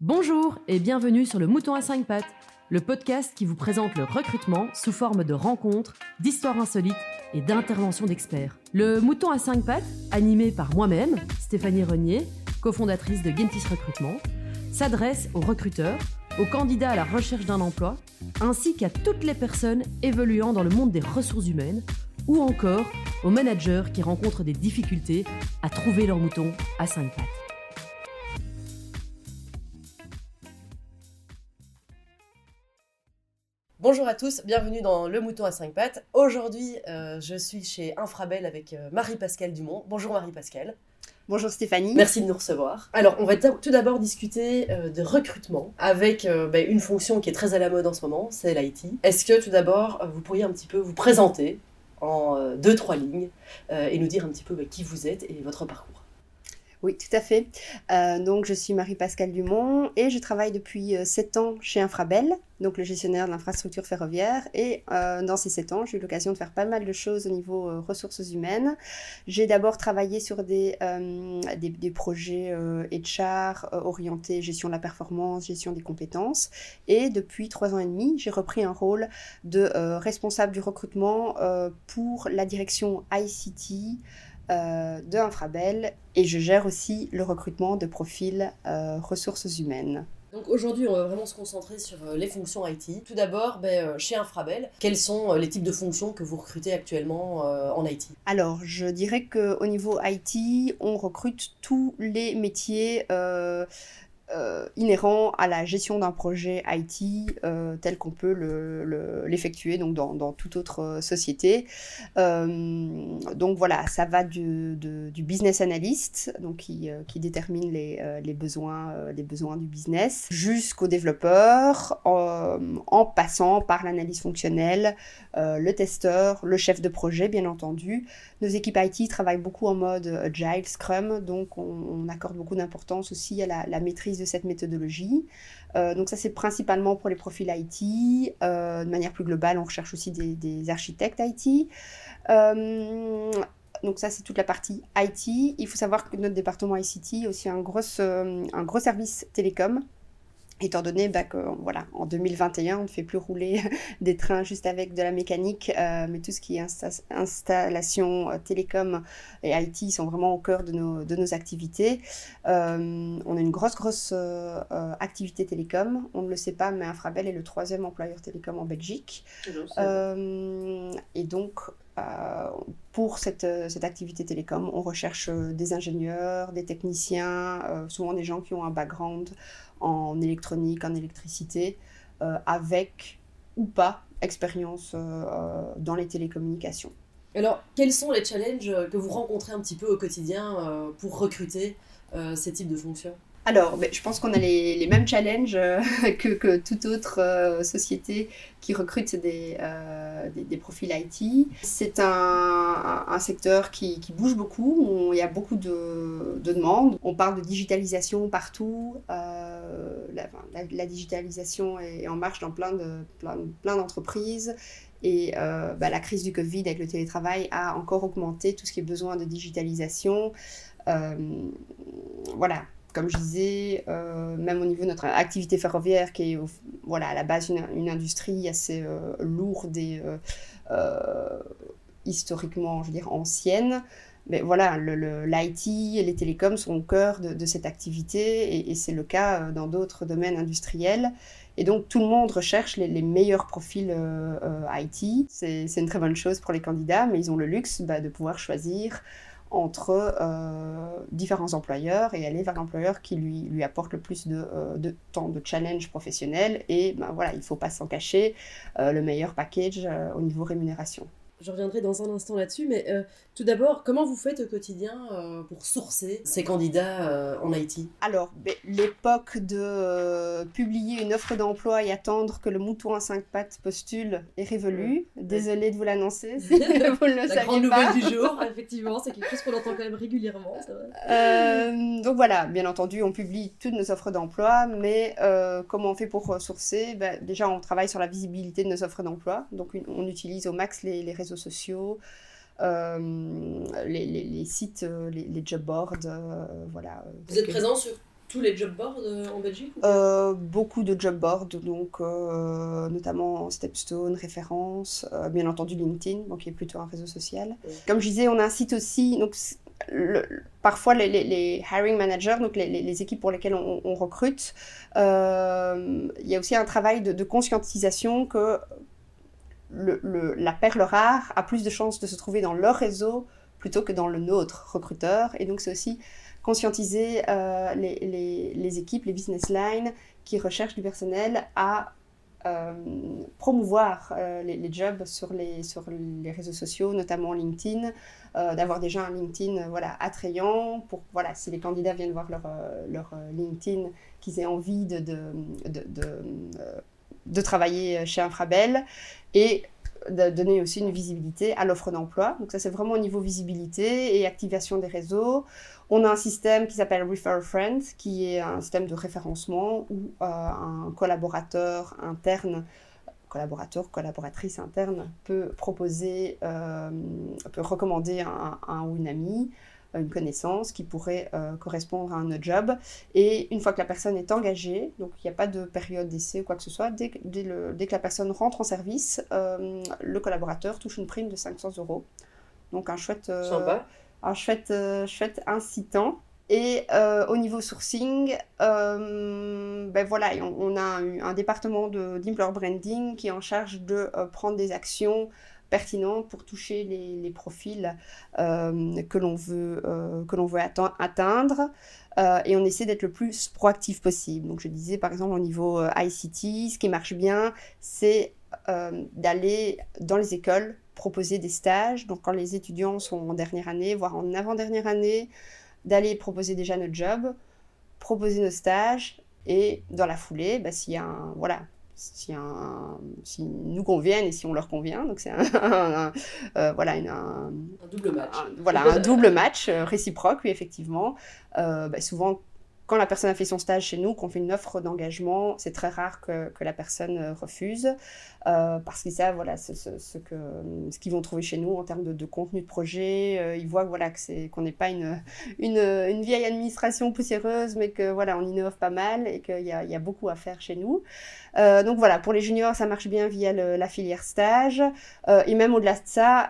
Bonjour et bienvenue sur le Mouton à 5 pattes, le podcast qui vous présente le recrutement sous forme de rencontres, d'histoires insolites et d'interventions d'experts. Le Mouton à 5 pattes, animé par moi-même, Stéphanie Renier, cofondatrice de Gentis Recrutement, s'adresse aux recruteurs, aux candidats à la recherche d'un emploi, ainsi qu'à toutes les personnes évoluant dans le monde des ressources humaines, ou encore aux managers qui rencontrent des difficultés à trouver leur mouton à 5 pattes. Bonjour à tous, bienvenue dans Le Mouton à 5 pattes. Aujourd'hui, euh, je suis chez Infrabel avec euh, Marie-Pascale Dumont. Bonjour Marie-Pascale. Bonjour Stéphanie. Merci de nous recevoir. Alors, on va tout d'abord discuter euh, de recrutement avec bah, une fonction qui est très à la mode en ce moment, c'est l'IT. Est-ce que tout d'abord, vous pourriez un petit peu vous présenter en deux, trois lignes et nous dire un petit peu bah, qui vous êtes et votre parcours? Oui, tout à fait. Euh, donc, je suis Marie-Pascale Dumont et je travaille depuis 7 euh, ans chez Infrabel, donc le gestionnaire de l'infrastructure ferroviaire. Et euh, dans ces 7 ans, j'ai eu l'occasion de faire pas mal de choses au niveau ressources humaines. J'ai d'abord travaillé sur des, des, des, projets HR orientés gestion de la performance, gestion des compétences. Et depuis 3 ans et demi, j'ai repris un rôle de responsable du recrutement pour la direction ICT euh, de Infrabel et je gère aussi le recrutement de profils euh, ressources humaines. Donc aujourd'hui, on va vraiment se concentrer sur euh, les fonctions IT. Tout d'abord, ben, chez Infrabel, quels sont les types de fonctions que vous recrutez actuellement en IT Alors, je dirais qu'au niveau IT, on recrute tous les métiers euh, inhérent à la gestion d'un projet IT euh, tel qu'on peut l'effectuer dans, toute autre euh, société. donc voilà, ça va du, business analyst, donc qui, détermine les, besoins, les besoins du business, jusqu'au développeur, en passant par l'analyse fonctionnelle, le testeur, le chef de projet bien entendu. Nos équipes IT travaillent beaucoup en mode Agile, Scrum, donc on, accorde beaucoup d'importance aussi à la maîtrise de cette méthodologie. Euh, donc ça c'est principalement pour les profils IT. Euh, de manière plus globale, on recherche aussi des, architectes IT. Euh, donc ça c'est toute la partie IT. Il faut savoir que notre département ICT a aussi un gros, un gros service télécom étant donné bah, que voilà, en 2021, on ne fait plus rouler des trains juste avec de la mécanique, euh, mais tout ce qui est installation euh, télécom et IT sont vraiment au cœur de nos, de nos activités. Euh, on a une grosse, grosse activité télécom. On ne le sait pas, mais Infrabel est le troisième employeur télécom en Belgique. et donc, pour cette, cette, activité télécom, on recherche des ingénieurs, des techniciens, souvent des gens qui ont un background en électronique, en électricité, euh, avec ou pas expérience euh, dans les télécommunications. Alors, quels sont les challenges que vous rencontrez un petit peu au quotidien euh, pour recruter ces types de fonctions? Alors, ben, je pense qu'on a les, mêmes challenges euh, que, toute autre euh, société qui recrute des, euh, profils IT. C'est un, secteur qui, bouge beaucoup, il y a beaucoup de, demandes. On parle de digitalisation partout. La, digitalisation est en marche dans plein d'entreprises. De, plein, et bah, la crise du Covid avec le télétravail a encore augmenté tout ce qui est besoin de digitalisation. voilà, comme je disais, euh, même au niveau de notre activité ferroviaire, qui est voilà, à la base une, industrie assez euh, lourde et euh, historiquement, je veux dire, ancienne. Mais voilà, l'IT et les télécoms sont au cœur de, cette activité et, c'est le cas dans d'autres domaines industriels. Et donc tout le monde recherche les, meilleurs profils IT. C'est une très bonne chose pour les candidats, mais ils ont le luxe bah, de pouvoir choisir entre euh, différents employeurs et aller vers l'employeur qui lui, apporte le plus de, euh, de temps de challenge professionnel et ben voilà, il ne faut pas s'en cacher, euh, le meilleur package au niveau rémunération. Je reviendrai dans un instant là-dessus, mais euh, tout d'abord, comment vous faites au quotidien euh, pour sourcer ces candidats euh, en IT Alors, ben, l'époque de publier une offre d'emploi et attendre que le mouton à cinq pattes postule est révolue. Désolée de vous l'annoncer si vous ne le La grande nouvelle du jour, effectivement, c'est quelque chose qu'on entend quand même régulièrement. donc voilà, bien entendu, on publie toutes nos offres d'emploi, mais comment on fait pour sourcer? Ben, Déjà, on travaille sur la visibilité de nos offres d'emploi, donc on utilise au max les, les réseaux sociaux, euh, les, sites, euh, les, job boards, euh, voilà. Vous êtes présent sur tous les job boards en Belgique Beaucoup de job boards, donc notamment Stepstone, Référence, bien entendu LinkedIn, donc qui est plutôt un réseau social. Comme je disais, on a un site aussi, donc parfois les, les, hiring managers, donc les, les, équipes pour lesquelles on, recrute, il y a aussi un travail de, de conscientisation que la perle rare a plus de chances de se trouver dans leur réseau plutôt que dans le nôtre recruteur. Et donc c'est aussi conscientiser euh, les, équipes, les business lines qui recherchent du personnel à euh, promouvoir euh, les, jobs sur les, réseaux sociaux, notamment LinkedIn, d'avoir déjà un LinkedIn voilà, attrayant pour, voilà, si les candidats viennent voir leur, LinkedIn, qu'ils aient envie de, de travailler chez Infrabel et de donner aussi une visibilité à l'offre d'emploi. Donc ça, c'est vraiment au niveau visibilité et activation des réseaux. On a un système qui s'appelle Refer Friend, qui est un système de référencement où euh, un collaborateur interne, collaborateur, collaboratrice interne peut proposer, euh, peut recommander un, un, ou une amie une connaissance qui pourrait euh, correspondre à un job. Et une fois que la personne est engagée, donc il n'y a pas de période d'essai ou quoi que ce soit, dès, dès, le, dès que la personne rentre en service, euh, le collaborateur touche une prime de 500 euros. Donc un chouette, euh, un chouette, chouette incitant. Et au niveau sourcing, ben voilà, on, a un, un département d'employer branding qui est en charge de prendre des actions pertinente pour toucher les, profils euh, que l'on veut, euh, que l'on veut atteindre. Euh, et on essaie d'être le plus proactif possible. Donc je disais par exemple au niveau ICT, ce qui marche bien, c'est d'aller dans les écoles proposer des stages. Donc quand les étudiants sont en dernière année, voire en avant-dernière année, d'aller proposer déjà notre job, proposer nos stages et dans la foulée, bah, s'il y a un, voilà, si, un, si nous conviennent et si on leur convient. Donc c'est un, euh, voilà, une, un, double match. voilà, un double match réciproque, oui, effectivement. Euh, bah, souvent, quand la personne a fait son stage chez nous, qu'on fait une offre d'engagement, c'est très rare que, que la personne euh, refuse euh, parce qu'ils savent voilà, ce, ce, qu'ils vont trouver chez nous en termes de, de contenu de projet. Euh, ils voient voilà, qu'on n'est pas une, une, une, vieille administration poussiéreuse, mais que voilà, on innove pas mal et qu'il y a, y a beaucoup à faire chez nous. donc voilà, pour les juniors, ça marche bien via la filière stage. et même au-delà de ça,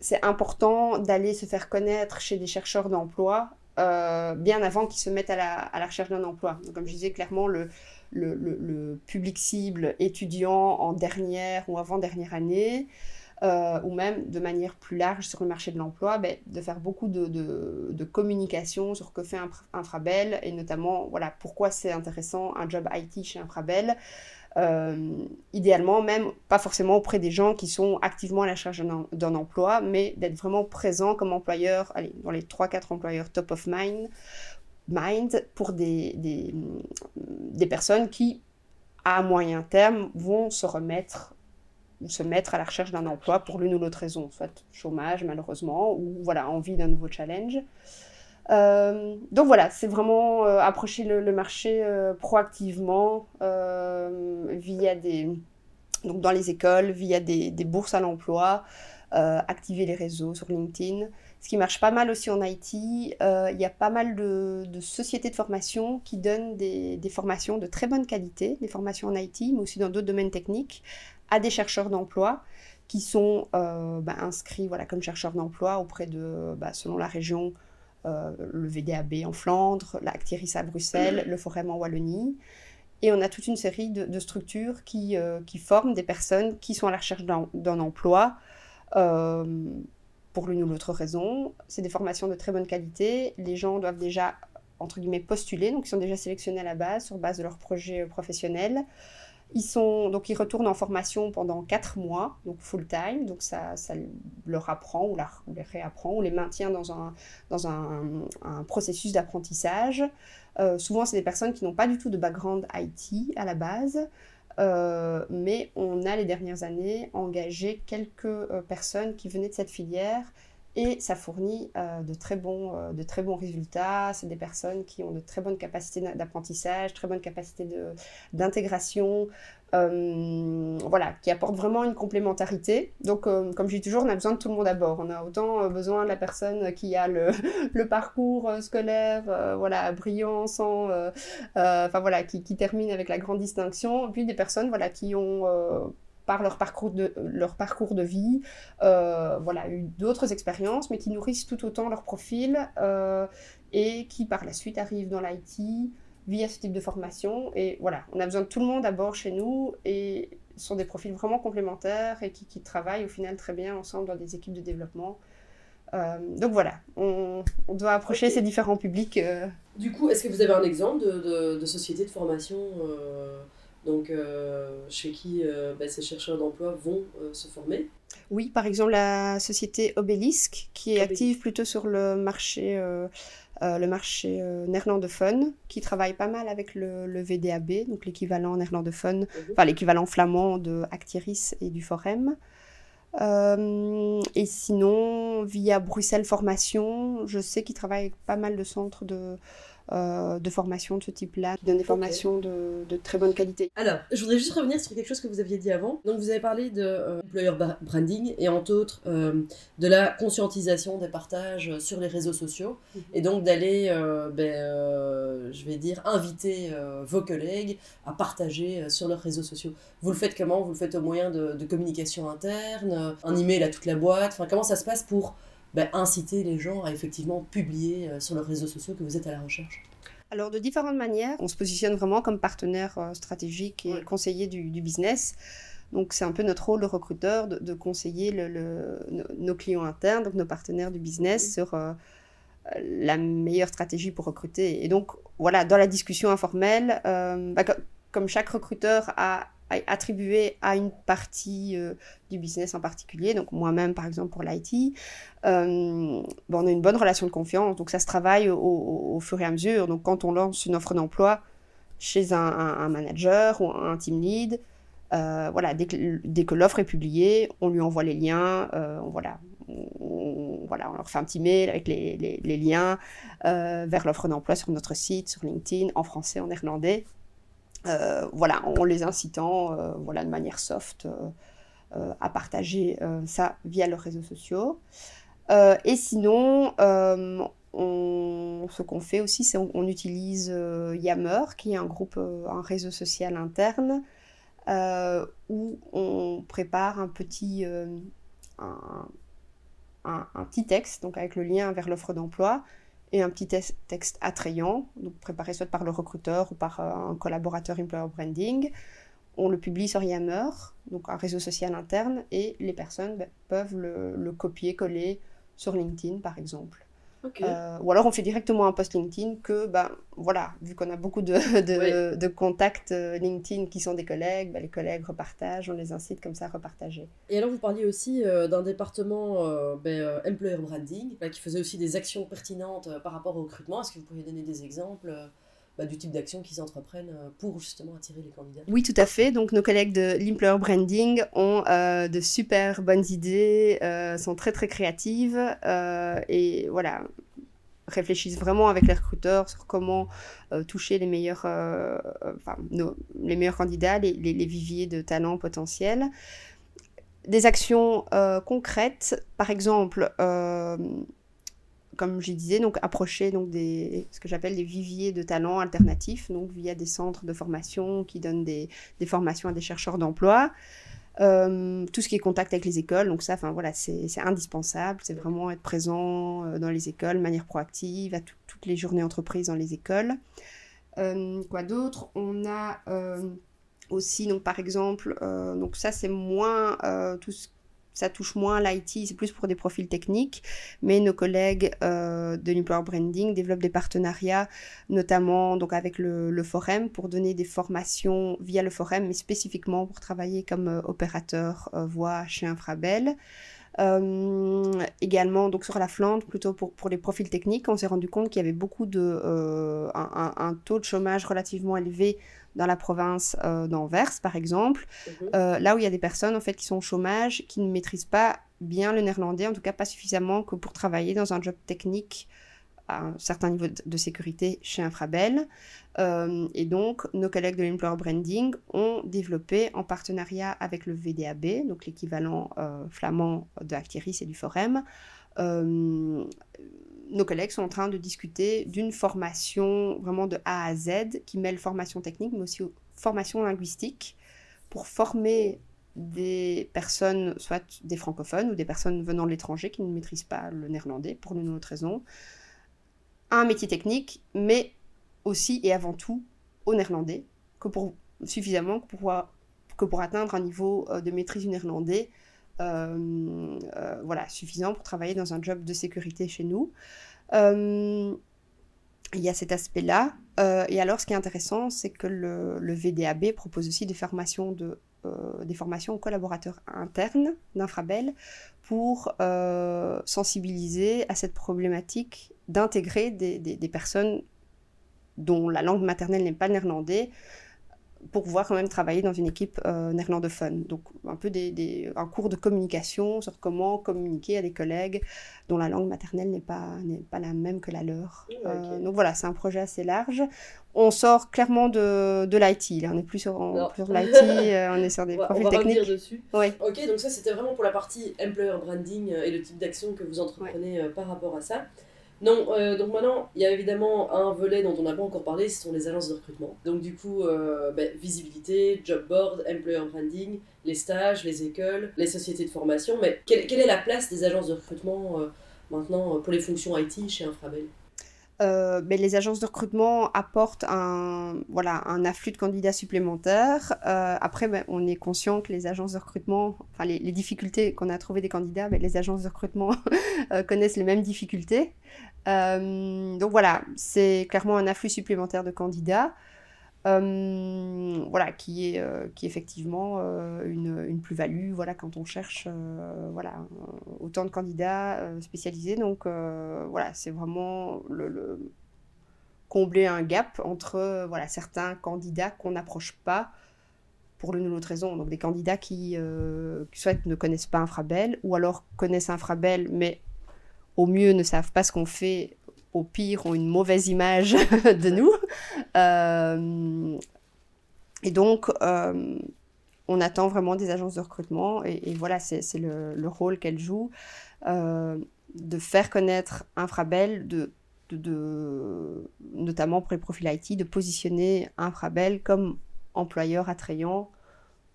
c'est important d'aller se faire connaître chez des chercheurs d'emploi euh, bien avant qu'ils se mettent à la, à la recherche d'un emploi. Donc, comme je disais, clairement, le, le, le, public cible étudiant en dernière ou avant-dernière année, euh, ou même de manière plus large sur le marché de l'emploi, ben, de faire beaucoup de, de, de, communication sur que fait Infrabel et notamment voilà, pourquoi c'est intéressant un job IT chez Infrabel. Euh, idéalement même pas forcément auprès des gens qui sont activement à la recherche d'un emploi, mais d'être vraiment présent comme employeur, allez, dans les 3-4 employeurs top of mind, mind pour des, des, des, personnes qui, à moyen terme, vont se remettre se mettre à la recherche d'un emploi pour l'une ou l'autre raison, soit chômage malheureusement, ou voilà, envie d'un nouveau challenge. Euh, donc voilà, c'est vraiment euh, approcher le, marché euh, proactivement via des, donc dans les écoles, via des, bourses à l'emploi, activer les réseaux sur LinkedIn. Ce qui marche pas mal aussi en IT, il y a pas mal de, sociétés de formation qui donnent des, formations de très bonne qualité, des formations en IT, mais aussi dans d'autres domaines techniques, à des chercheurs d'emploi qui sont bah, inscrits voilà, comme chercheurs d'emploi auprès de, bah, selon la région, euh, le VDAB en Flandre, l'Actiris à Bruxelles, le Forum en Wallonie. Et on a toute une série de, structures qui, euh, qui, forment des personnes qui sont à la recherche d'un emploi euh, pour l'une ou l'autre raison. C'est des formations de très bonne qualité. Les gens doivent déjà, entre guillemets, postuler, donc ils sont déjà sélectionnés à la base, sur base de leur projet professionnel. Ils, sont, donc ils retournent en formation pendant 4 mois, donc full time, donc ça, ça leur apprend ou, les réapprend ou les maintient dans un, dans un processus d'apprentissage. Euh, souvent, c'est des personnes qui n'ont pas du tout de background IT à la base, euh, mais on a les dernières années engagé quelques euh, personnes qui venaient de cette filière Et ça fournit de, très bons, de très bons résultats. C'est des personnes qui ont de très bonnes capacités d'apprentissage, très bonnes capacités d'intégration, euh, voilà, qui apporte vraiment une complémentarité. Donc, euh, comme je dis toujours, on a besoin de tout le monde à bord. On a autant euh, besoin de la personne qui a le, le parcours scolaire, voilà, brillant, sans, enfin voilà, qui, qui, termine avec la grande distinction, puis des personnes, voilà, qui ont par leur parcours de, leur parcours de vie, voilà, eu d'autres expériences, mais qui nourrissent tout autant leur profil et qui par la suite arrivent dans l'IT, via ce type de formation. Et voilà, on a besoin de tout le monde à bord chez nous et ce sont des profils vraiment complémentaires et qui, qui travaillent au final très bien ensemble dans des équipes de développement. Euh, donc voilà, on, on doit approcher ces différents publics. Euh. Du coup, est-ce que vous avez un exemple de, de, société de formation euh, donc, chez qui bah, ces chercheurs d'emploi vont se former Oui, par exemple la société Obélisque, qui est active plutôt sur le marché euh, le marché euh, néerlandophone, qui travaille pas mal avec le, VDAB, donc l'équivalent néerlandophone, mhm. enfin l'équivalent flamand de Actiris et du Forum. Euh, et sinon, via Bruxelles Formation, je sais qu'ils travaillent avec pas mal de centres de, euh, de formation de ce type-là, qui des formations de, de, très bonne qualité. Alors, je voudrais juste revenir sur quelque chose que vous aviez dit avant. Donc, vous avez parlé de euh, employer branding et entre autres euh, de la conscientisation des partages sur les réseaux sociaux mhm. et donc d'aller, ben, je vais dire, inviter vos collègues à partager sur leurs réseaux sociaux. Vous le faites comment? Vous le faites au moyen de, de communication interne, un email à toute la boîte? Enfin, comment ça se passe pour ben, inciter les gens à effectivement publier euh, sur leurs réseaux sociaux que vous êtes à la recherche alors, de différentes manières, on se positionne vraiment comme partenaire euh, stratégique et conseiller du, business. Donc, c'est un peu notre rôle de recruteur de, conseiller le, nos clients internes, donc nos partenaires du business, sur euh, la meilleure stratégie pour recruter. Et donc, voilà, dans la discussion informelle, bah, comme chaque recruteur a attribué à une partie euh, du business en particulier, donc moi-même par exemple pour l'IT, euh, on a une bonne relation de confiance, donc ça se travaille au, fur et à mesure. Donc quand on lance une offre d'emploi chez un, manager ou un team lead, euh, voilà, dès que, dès que l'offre est publiée, on lui envoie les liens, on, voilà, voilà, on leur fait un petit mail avec les, les liens vers l'offre d'emploi sur notre site, sur LinkedIn, en français, en néerlandais. Euh, voilà, en les incitant euh, voilà, de manière soft euh, à partager ça via leurs réseaux sociaux. et sinon, on, ce qu'on fait aussi, c'est on, utilise Yammer, qui est un groupe, réseau social interne, où on prépare un petit, un, petit texte, donc avec le lien vers l'offre d'emploi, et un petit texte attrayant, donc préparé soit par le recruteur ou par euh, un collaborateur employer branding. On le publie sur Yammer, donc un réseau social interne, et les personnes ben, peuvent le, le copier-coller sur LinkedIn par exemple. Euh, ou alors on fait directement un post LinkedIn que, ben voilà, vu qu'on a beaucoup de, de, contacts euh, LinkedIn qui sont des collègues, ben, les collègues repartagent, on les incite comme ça à repartager. Et alors vous parliez aussi euh, d'un département ben, Employer Branding qui faisait aussi des actions pertinentes par rapport au recrutement. Est-ce que vous pourriez donner des exemples bah, du type d'action qu'ils entreprennent euh, pour justement attirer les candidats. Oui, tout à fait. Donc nos collègues de l'Employer Branding ont euh, de super bonnes idées, euh, sont très très créatives et voilà réfléchissent vraiment avec les recruteurs sur comment toucher les meilleurs, enfin, les meilleurs candidats, les, les, les, viviers de talents potentiels. Des actions concrètes, par exemple, comme je disais, donc approcher donc des, ce que j'appelle des viviers de talents alternatifs, donc via des centres de formation qui donnent des, des formations à des chercheurs d'emploi. Euh, tout ce qui est contact avec les écoles, donc ça, voilà, c'est indispensable. C'est vraiment être présent euh, dans les écoles de manière proactive, à toutes les journées entreprises dans les écoles. Euh, quoi d'autre? On a aussi, donc par exemple, donc ça c'est moins tout ce ça touche moins l'IT, c'est plus pour des profils techniques, mais nos collègues euh, de New Power Branding développent des partenariats, notamment donc avec le, Forum, pour donner des formations via le Forum, mais spécifiquement pour travailler comme euh, opérateur euh, voix chez Infrabel. Euh, également, donc sur la Flandre, plutôt pour, pour les profils techniques, on s'est rendu compte qu'il y avait beaucoup de un, un, taux de chômage relativement élevé dans la province euh, d'Anvers, par exemple, mhm. euh, là où il y a des personnes en fait qui sont au chômage, qui ne maîtrisent pas bien le néerlandais, en tout cas pas suffisamment que pour travailler dans un job technique à un certain niveau de sécurité chez Infrabel. Euh, et donc, nos collègues de l'Employer Branding ont développé en partenariat avec le VDAB, donc l'équivalent euh, flamand de Actiris et du Forum, euh, nos collègues sont en train de discuter d'une formation vraiment de A à Z qui mêle formation technique mais aussi formation linguistique pour former des personnes, soit des francophones ou des personnes venant de l'étranger qui ne maîtrisent pas le néerlandais pour une autre raison, un métier technique, mais aussi et avant tout au néerlandais, suffisamment que pour, que pour atteindre un niveau euh, de maîtrise du néerlandais voilà, suffisant pour travailler dans un job de sécurité chez nous. il y a cet aspect-là. et alors, ce qui est intéressant, c'est que le, VDAB propose aussi des formations, de, des formations aux collaborateurs internes d'Infrabel pour sensibiliser à cette problématique d'intégrer des, des, personnes dont la langue maternelle n'est pas néerlandais, pour pouvoir quand même travailler dans une équipe euh, néerlandophone. Donc un peu des, un cours de communication sur comment communiquer à des collègues dont la langue maternelle n'est pas, n'est pas la même que la leur. Euh, donc voilà, c'est un projet assez large. On sort clairement de, de l'IT, on n'est plus sur, sur l'IT, euh, on est sur des profils techniques. dessus. Ok, donc ça c'était vraiment pour la partie employer branding et le type d'action que vous entreprenez par rapport à ça. Non, euh, donc maintenant, il y a évidemment un volet dont on n'a pas encore parlé, ce sont les agences de recrutement. Donc du coup, euh, ben, visibilité, job board, employer branding, les stages, les écoles, les sociétés de formation. Mais quelle, est la place des agences de recrutement euh, maintenant pour les fonctions IT chez Infrabel? Ben, les agences de recrutement apportent un, voilà, un afflux de candidats supplémentaires. après, ben, on est conscient que les agences de recrutement, enfin les, difficultés qu'on a à trouver des candidats, ben, les agences de recrutement connaissent les mêmes difficultés. Euh, donc voilà, c'est clairement un afflux supplémentaire de candidats. Euh, voilà, qui est, euh, qui effectivement une, plus-value voilà, quand on cherche voilà, autant de candidats spécialisés. Donc voilà, c'est vraiment le, combler un gap entre voilà, certains candidats qu'on n'approche pas pour l'une ou l'autre raison. Donc des candidats qui, qui ne connaissent pas Infrabel ou alors connaissent Infrabel mais au mieux ne savent pas ce qu'on fait, au pire ont une mauvaise image de nous. Euh, et donc, euh, on attend vraiment des agences de recrutement, et, voilà, c'est le, le, rôle qu'elles jouent, euh, de faire connaître Infrabel, de, notamment pour les profils IT, de positionner Infrabel comme employeur attrayant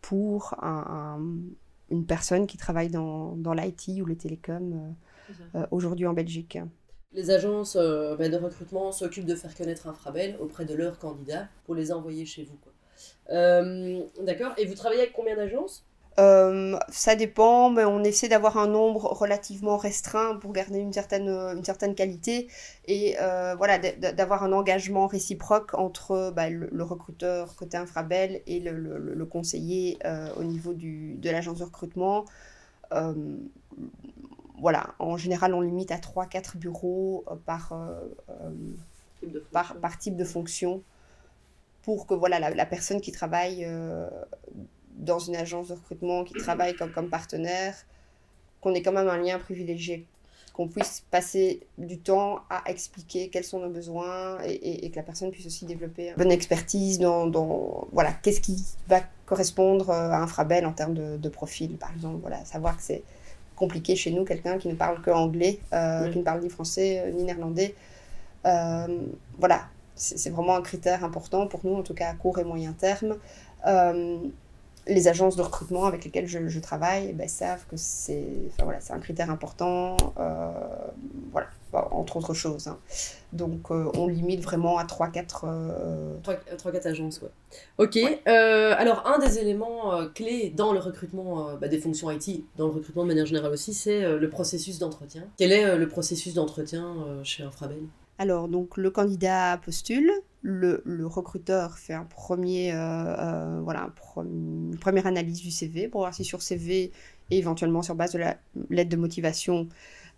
pour une personne qui travaille dans, dans l'IT ou les télécoms aujourd'hui en Belgique. Les agences euh, bah, de recrutement s'occupent de faire connaître Infrabel auprès de leurs candidats pour les envoyer chez vous. Euh, d'accord. Et vous travaillez avec combien d'agences? Ça dépend, mais on essaie d'avoir un nombre relativement restreint pour garder une certaine, une certaine qualité et voilà, d'avoir un engagement réciproque entre bah, le, recruteur côté Infrabel et le, le, conseiller au niveau du, de l'agence de recrutement voilà, en général, on limite à 3-4 bureaux euh, par, euh, euh, type par, par, type de fonction pour que voilà, la, personne qui travaille dans une agence de recrutement, qui travaille comme, comme partenaire, qu'on ait quand même un lien privilégié, qu'on puisse passer du temps à expliquer quels sont nos besoins et, et, que la personne puisse aussi développer une bonne expertise dans, dans voilà, qu'est-ce qui va correspondre à un Frabel en termes de, de profil, par exemple. Voilà, savoir que c'est compliqué chez nous, quelqu'un qui ne parle que anglais, euh, qui ne parle ni français euh, ni néerlandais. Euh, voilà, c'est vraiment un critère important pour nous, en tout cas à court et moyen terme. les agences de recrutement avec lesquelles je, travaille eh ben, savent que c'est voilà, un critère important. voilà entre autres choses. Hein. Donc euh, on limite vraiment à 3-4 euh... 3-4 agences. Ouais. Ok, euh, alors un des éléments euh, clés dans le recrutement bah, des fonctions IT, dans le recrutement de manière générale aussi, c'est le processus d'entretien. Quel est le processus d'entretien chez Infrabel? Alors, donc, le candidat postule, le, le recruteur fait un premier, voilà, une première analyse du CV pour voir si sur CV et éventuellement sur base de la lettre de motivation,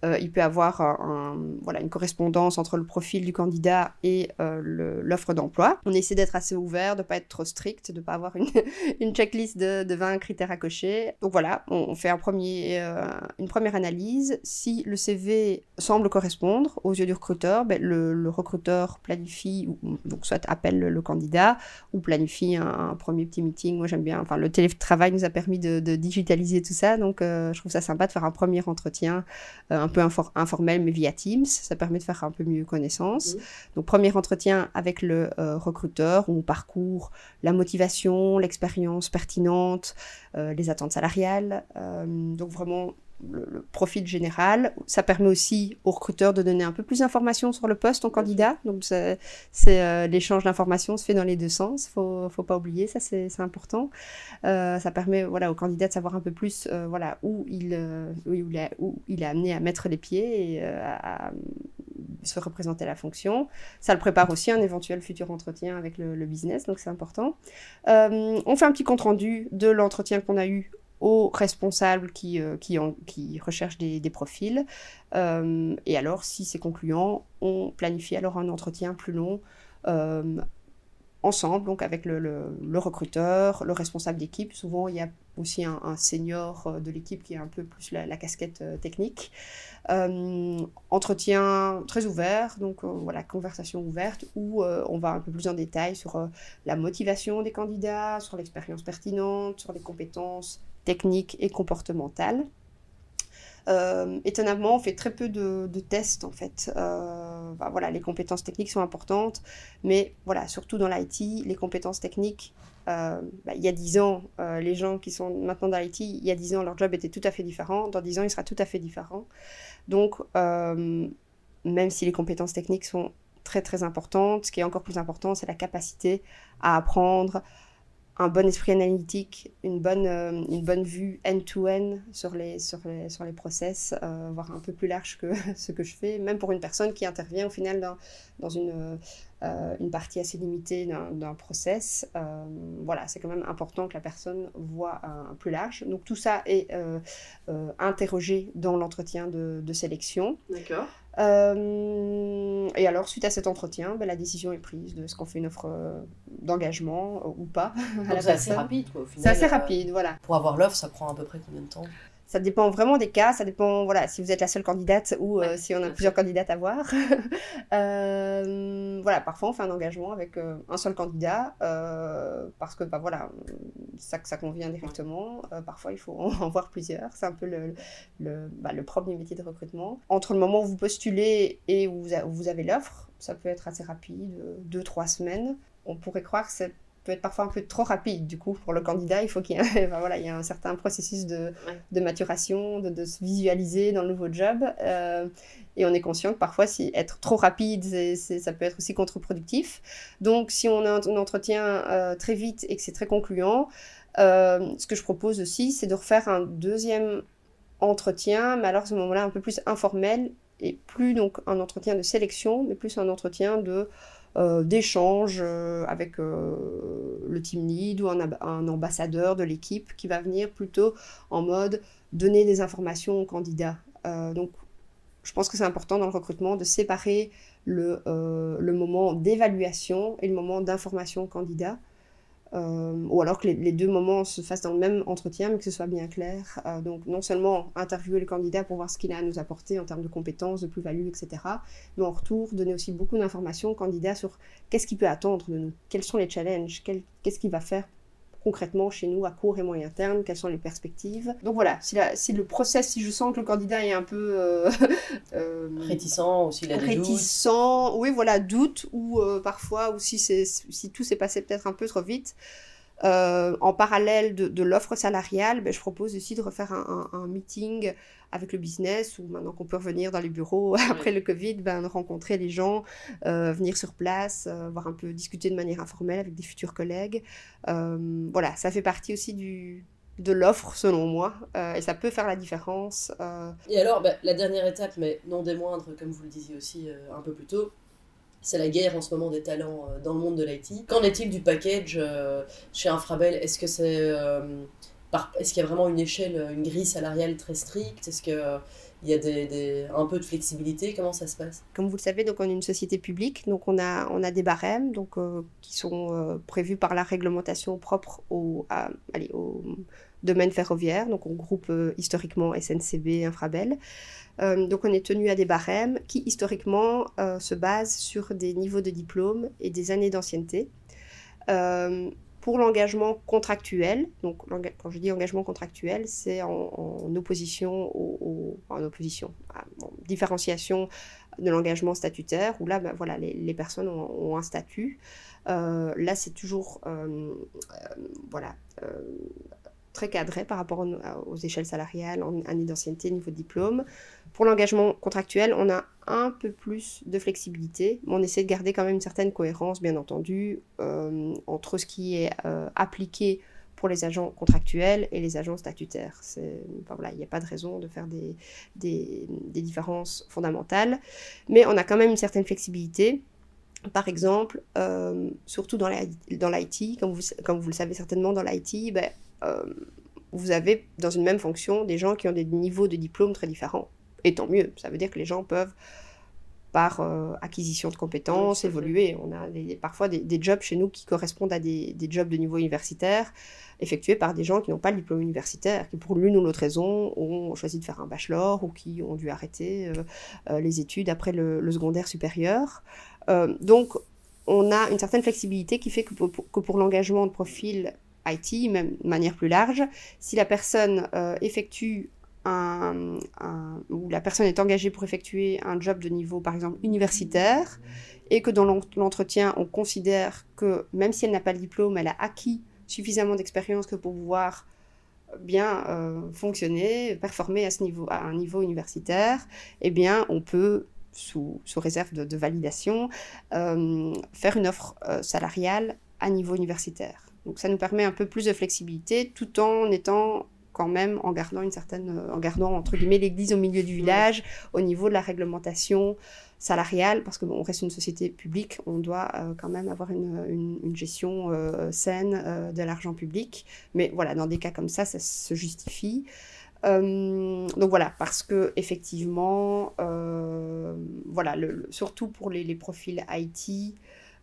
il peut avoir un, voilà, une correspondance entre le profil du candidat et l'offre d'emploi. On essaie d'être assez ouvert, de ne pas être trop strict, de ne pas avoir une, checklist de, de, 20 critères à cocher. Donc voilà, on, fait un premier, une première analyse. Si le CV semble correspondre aux yeux du recruteur, ben, le, recruteur planifie, ou, donc soit appelle le, candidat ou planifie un, premier petit meeting. Moi j'aime bien, enfin le télétravail nous a permis de, digitaliser tout ça, donc euh, je trouve ça sympa de faire un premier entretien euh, un peu informel mais via Teams. Ça permet de faire un peu mieux connaissance. Donc premier entretien avec le euh, recruteur où on parcourt la motivation, l'expérience pertinente, les attentes salariales. donc vraiment le, profil général. Ça permet aussi au recruteur de donner un peu plus d'informations sur le poste au candidat. Donc, c'est euh, l'échange d'informations se fait dans les deux sens. Faut, faut pas oublier, ça c'est important. Euh, ça permet voilà au candidat de savoir un peu plus euh, voilà où il, où il, est, où il est amené à mettre les pieds et à, se représenter la fonction. Ça le prépare aussi à un éventuel futur entretien avec le, le business, donc c'est important. on fait un petit compte rendu de l'entretien qu'on a eu aux responsables qui, euh, qui, recherchent des, profils. Euh, et alors, si c'est concluant, on planifie alors un entretien plus long euh, ensemble, donc avec le, le, recruteur, le responsable d'équipe. Souvent, il y a aussi un, senior de l'équipe qui a un peu plus la, casquette technique. entretien très ouvert, donc voilà, conversation ouverte, où on va un peu plus en détail sur la motivation des candidats, sur l'expérience pertinente, sur les compétences technique et comportementale. Euh, étonnamment, on fait très peu de, tests en fait. Euh, bah, voilà, les compétences techniques sont importantes, mais voilà, surtout dans l'IT, les compétences techniques. Euh, bah, il y a 10 ans, les gens qui sont maintenant dans l'IT, il y a 10 ans, leur job était tout à fait différent. Dans 10 ans, il sera tout à fait différent. Donc, même si les compétences techniques sont très très importantes, ce qui est encore plus important, c'est la capacité à apprendre, un bon esprit analytique, une bonne, euh, une bonne vue end-to-end sur, les, sur, les, sur les process, euh, voire un peu plus large que ce que je fais, même pour une personne qui intervient au final dans, dans une, euh, une partie assez limitée d'un process. voilà, c'est quand même important que la personne voit un, plus large. Donc tout ça est interrogé dans l'entretien de, de sélection. D'accord. Euh, et alors, suite à cet entretien, ben, la décision est prise de ce qu'on fait une offre euh, d'engagement euh, ou pas. C'est assez rapide, quoi, au final. C'est assez rapide, voilà. Pour avoir l'offre, ça prend à peu près combien de temps? Ça dépend vraiment des cas, ça dépend voilà, si vous êtes la seule candidate ou euh, si on a plusieurs candidates à voir. euh, voilà, parfois on fait un engagement avec euh, un seul candidat parce que bah, voilà, ça, ça convient directement. parfois il faut en voir plusieurs, c'est un peu le, le, bah, le propre du métier de recrutement. Entre le moment où vous postulez et où vous, où vous avez l'offre, ça peut être assez rapide, deux, trois semaines. On pourrait croire que c'est peut être parfois un peu trop rapide du coup pour le candidat. Il faut qu'il y ait, voilà, il y a un certain processus de, de maturation, de, de, se visualiser dans le nouveau job. Euh, et on est conscient que parfois, si être trop rapide, ça peut être aussi contre-productif. Donc, si on a un, entretien euh, très vite et que c'est très concluant, euh, ce que je propose aussi, c'est de refaire un deuxième entretien, mais alors à ce moment-là un peu plus informel et plus donc un entretien de sélection, mais plus un entretien de euh, d'échanges euh, avec euh, le team lead ou un, ambassadeur de l'équipe qui va venir plutôt en mode donner des informations aux candidats. donc, je pense que c'est important dans le recrutement de séparer le, le moment d'évaluation et le moment d'information au candidat. Euh, ou alors que les, deux moments se fassent dans le même entretien, mais que ce soit bien clair. Euh, donc non seulement interviewer le candidat pour voir ce qu'il a à nous apporter en termes de compétences, de plus-value, etc., mais en retour donner aussi beaucoup d'informations au candidat sur qu'est-ce qu'il peut attendre de nous, quels sont les challenges, qu'est-ce qu'il va faire concrètement chez nous à court et moyen terme, quelles sont les perspectives. Donc voilà, si, si le process, si je sens que le candidat est un peu euh, euh, réticent ou s'il a des réticent, oui voilà, doute ou euh, parfois ou si, si tout s'est passé peut-être un peu trop vite. En parallèle de, de l'offre salariale, ben, je propose aussi de refaire un, un meeting avec le business, ou maintenant qu'on peut revenir dans les bureaux après le Covid, ben, rencontrer les gens, euh, venir sur place, euh, voir un peu discuter de manière informelle avec des futurs collègues. Euh, voilà, ça fait partie aussi du, de l'offre selon moi et ça peut faire la différence. Et alors, ben, la dernière étape, mais non des moindres, comme vous le disiez aussi un peu plus tôt, c'est la guerre en ce moment des talents dans le monde de l'IT. Qu'en est-il du package chez Infrabel? Est-ce que c'est est-ce qu'il y a vraiment une échelle, une grille salariale très stricte? Est-ce que il y a des, un peu de flexibilité? Comment ça se passe? Comme vous le savez, donc on est une société publique, donc on a, on a des barèmes donc, euh, qui sont euh, prévus par la réglementation propre au, allez, au domaine ferroviaire. Donc on groupe euh, historiquement SNCB, Infrabel. donc on est tenu à des barèmes qui historiquement se basent sur des niveaux de diplôme et des années d'ancienneté pour l'engagement contractuel, donc quand je dis engagement contractuel, c'est en, opposition en opposition, à, différenciation de l'engagement statutaire, où là, ben, voilà, les, personnes ont, un statut. Euh, là, c'est toujours, euh, euh, voilà, très cadré par rapport aux, échelles salariales, en année d'ancienneté, niveau de diplôme. Pour l'engagement contractuel, on a un peu plus de flexibilité, mais on essaie de garder quand même une certaine cohérence, bien entendu, euh, entre ce qui est euh, appliqué pour les agents contractuels et les agents statutaires. il n'y a pas de raison de faire des, différences fondamentales, mais on a quand même une certaine flexibilité. Par exemple, euh, surtout dans l'IT, comme vous, comme vous le savez certainement, dans l'IT, ben, vous avez dans une même fonction des gens qui ont des niveaux de diplôme très différents. Et tant mieux, ça veut dire que les gens peuvent, par euh, acquisition de compétences, évoluer. On a parfois des, jobs chez nous qui correspondent à des, jobs de niveau universitaire, effectués par des gens qui n'ont pas le diplôme universitaire, qui pour l'une ou l'autre raison ont choisi de faire un bachelor ou qui ont dû arrêter euh, euh, les études après le, secondaire supérieur. donc, on a une certaine flexibilité qui fait que que pour l'engagement de profil IT, même de manière plus large, si la personne effectue un, où la personne est engagée pour effectuer un job de niveau, par exemple, universitaire, et que dans l'entretien, on considère que même si elle n'a pas le diplôme, elle a acquis suffisamment d'expérience pour pouvoir bien euh, fonctionner, performer à, ce niveau, à un niveau universitaire, eh bien, on peut, sous, réserve de, validation, euh, faire une offre euh, salariale à niveau universitaire. Donc ça nous permet un peu plus de flexibilité tout en étant quand même en gardant une certaine, euh, en gardant entre guillemets l'église au milieu du village au niveau de la réglementation salariale, parce qu'on reste une société publique, on doit euh, quand même avoir une, une, gestion euh, saine de l'argent public. Mais voilà, dans des cas comme ça, ça se justifie. donc voilà, parce que effectivement, voilà, le, surtout pour les, les profils IT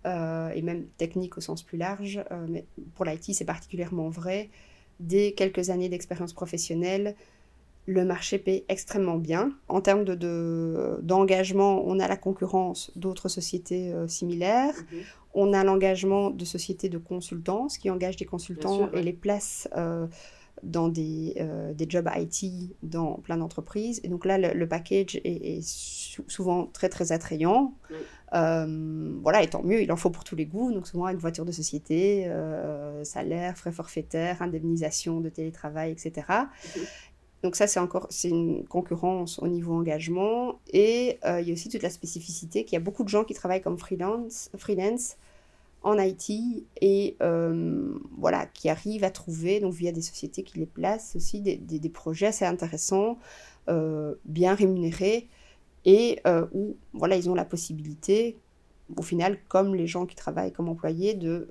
et même techniques au sens plus large, mais pour l'IT c'est particulièrement vrai dès quelques années d'expérience professionnelle, le marché paie extrêmement bien. En termes d'engagement, de, on a la concurrence d'autres sociétés euh, similaires. Mhm. On a l'engagement de sociétés de consultance qui engagent des consultants et les placent euh, dans des, euh, des, jobs IT dans plein d'entreprises. Et donc là, le, package est, souvent très très attrayant. Euh, voilà, et tant mieux, il en faut pour tous les goûts. Donc souvent une voiture de société, euh, salaire, frais forfaitaires, indemnisation de télétravail, etc. Donc ça, c'est encore c'est une concurrence au niveau engagement. Et il y a aussi toute la spécificité qu'il y a beaucoup de gens qui travaillent comme freelance, freelance en IT et euh, voilà, qui arrivent à trouver, donc via des sociétés qui les placent aussi, des, des, projets assez intéressants, euh, bien rémunérés et euh, où voilà, ils ont la possibilité, au final, comme les gens qui travaillent comme employés, de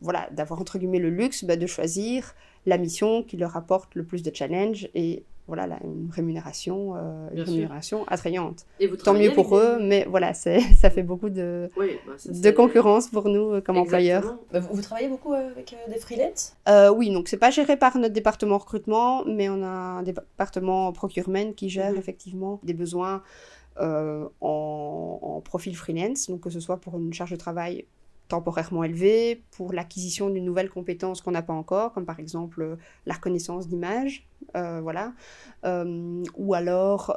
voilà, d'avoir entre guillemets le luxe bah, de choisir la mission qui leur apporte le plus de challenge et voilà, là, une rémunération, euh, une rémunération attrayante. Tant mieux pour eux, mais voilà, ça fait beaucoup de, bah, de concurrence pour nous euh, comme employeurs. Bah, vous, travaillez beaucoup euh, avec des freelance Oui, donc c'est pas géré par notre département recrutement, mais on a un département procurement qui gère mhm. effectivement des besoins en, en, profil freelance, donc que ce soit pour une charge de travail temporairement élevé, pour l'acquisition d'une nouvelle compétence qu'on n'a pas encore, comme par exemple euh, la reconnaissance d'image, euh, voilà, euh, ou alors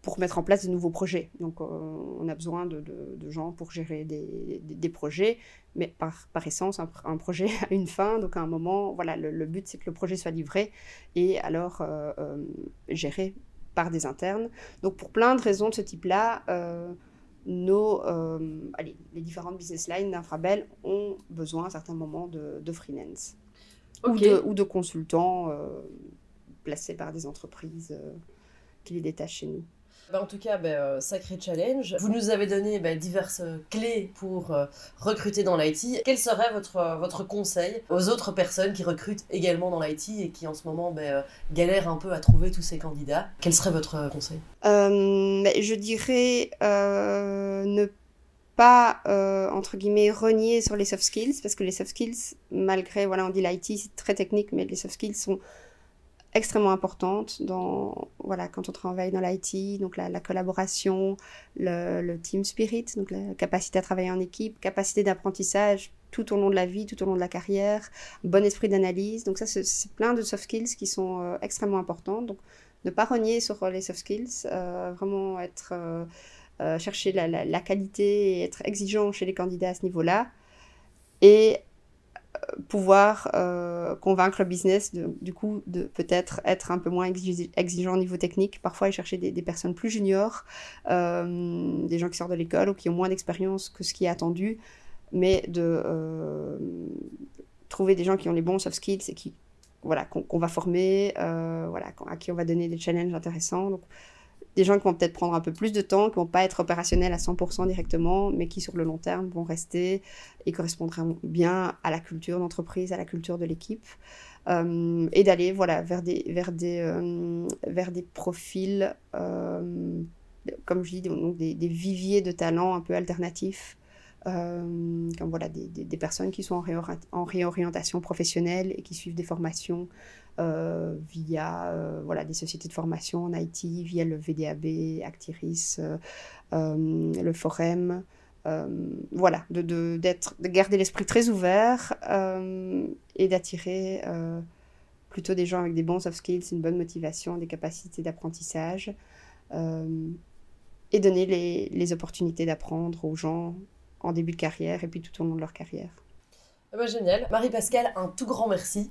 pour mettre en place de nouveaux projets. Donc on a besoin de, gens pour gérer des, projets, mais par, essence, un, projet a une fin, donc à un moment, voilà, le but c'est que le projet soit livré et alors géré par des internes. Donc pour plein de raisons de ce type-là, nos, euh, allez, les différentes business lines d'Infrabel ont besoin à certains moments de, de freelance ou, de, ou, de, consultants euh, placés par des entreprises euh, qui les détachent chez nous. Bah, en tout cas, bah, sacré challenge. Vous nous avez donné bah, diverses clés pour recruter dans l'IT. Quel serait votre, votre conseil aux autres personnes qui recrutent également dans l'IT et qui en ce moment galèrent un peu à trouver tous ces candidats? Quel serait votre conseil? Je dirais ne pas, euh, entre guillemets, renier sur les soft skills, parce que les soft skills, malgré, voilà, on dit l'IT, c'est très technique, mais les soft skills sont extrêmement importantes dans, voilà, quand on travaille dans l'IT, donc la, collaboration, le, team spirit, donc la capacité à travailler en équipe, capacité d'apprentissage tout au long de la vie, tout au long de la carrière, bon esprit d'analyse, donc ça, c'est plein de soft skills qui sont euh, extrêmement importants, donc ne pas renier sur les soft skills, euh, vraiment être euh, chercher la, qualité et être exigeant chez les candidats à ce niveau-là. Et euh, pouvoir euh, convaincre le business du coup de peut-être être un peu moins exigeant au niveau technique, parfois aller chercher des, personnes plus juniors, des gens qui sortent de l'école ou qui ont moins d'expérience que ce qui est attendu, mais de trouver des gens qui ont les bons soft skills et qui voilà qu'on va former, voilà à qui on va donner des challenges intéressants. Des gens qui vont peut-être prendre un peu plus de temps, qui vont pas être opérationnels à 100% directement, mais qui sur le long terme vont rester et correspondront bien à la culture d'entreprise, à la culture de l'équipe. Euh, et d'aller voilà, vers, des, vers, des, euh, vers des profils, euh, comme je dis, donc des, viviers de talents un peu alternatifs. comme voilà, des, des, personnes qui sont en réorientation professionnelle et qui suivent des formations euh, via euh, voilà, des sociétés de formation en IT, via le VDAB, Actiris, euh, le Forum. voilà, de, de, de, garder l'esprit très ouvert et d'attirer plutôt des gens avec des bons soft skills, une bonne motivation, des capacités d'apprentissage et donner les, les opportunités d'apprendre aux gens en début de carrière et puis tout au long de leur carrière. Ah bah, génial. Marie-Pascale, un tout grand merci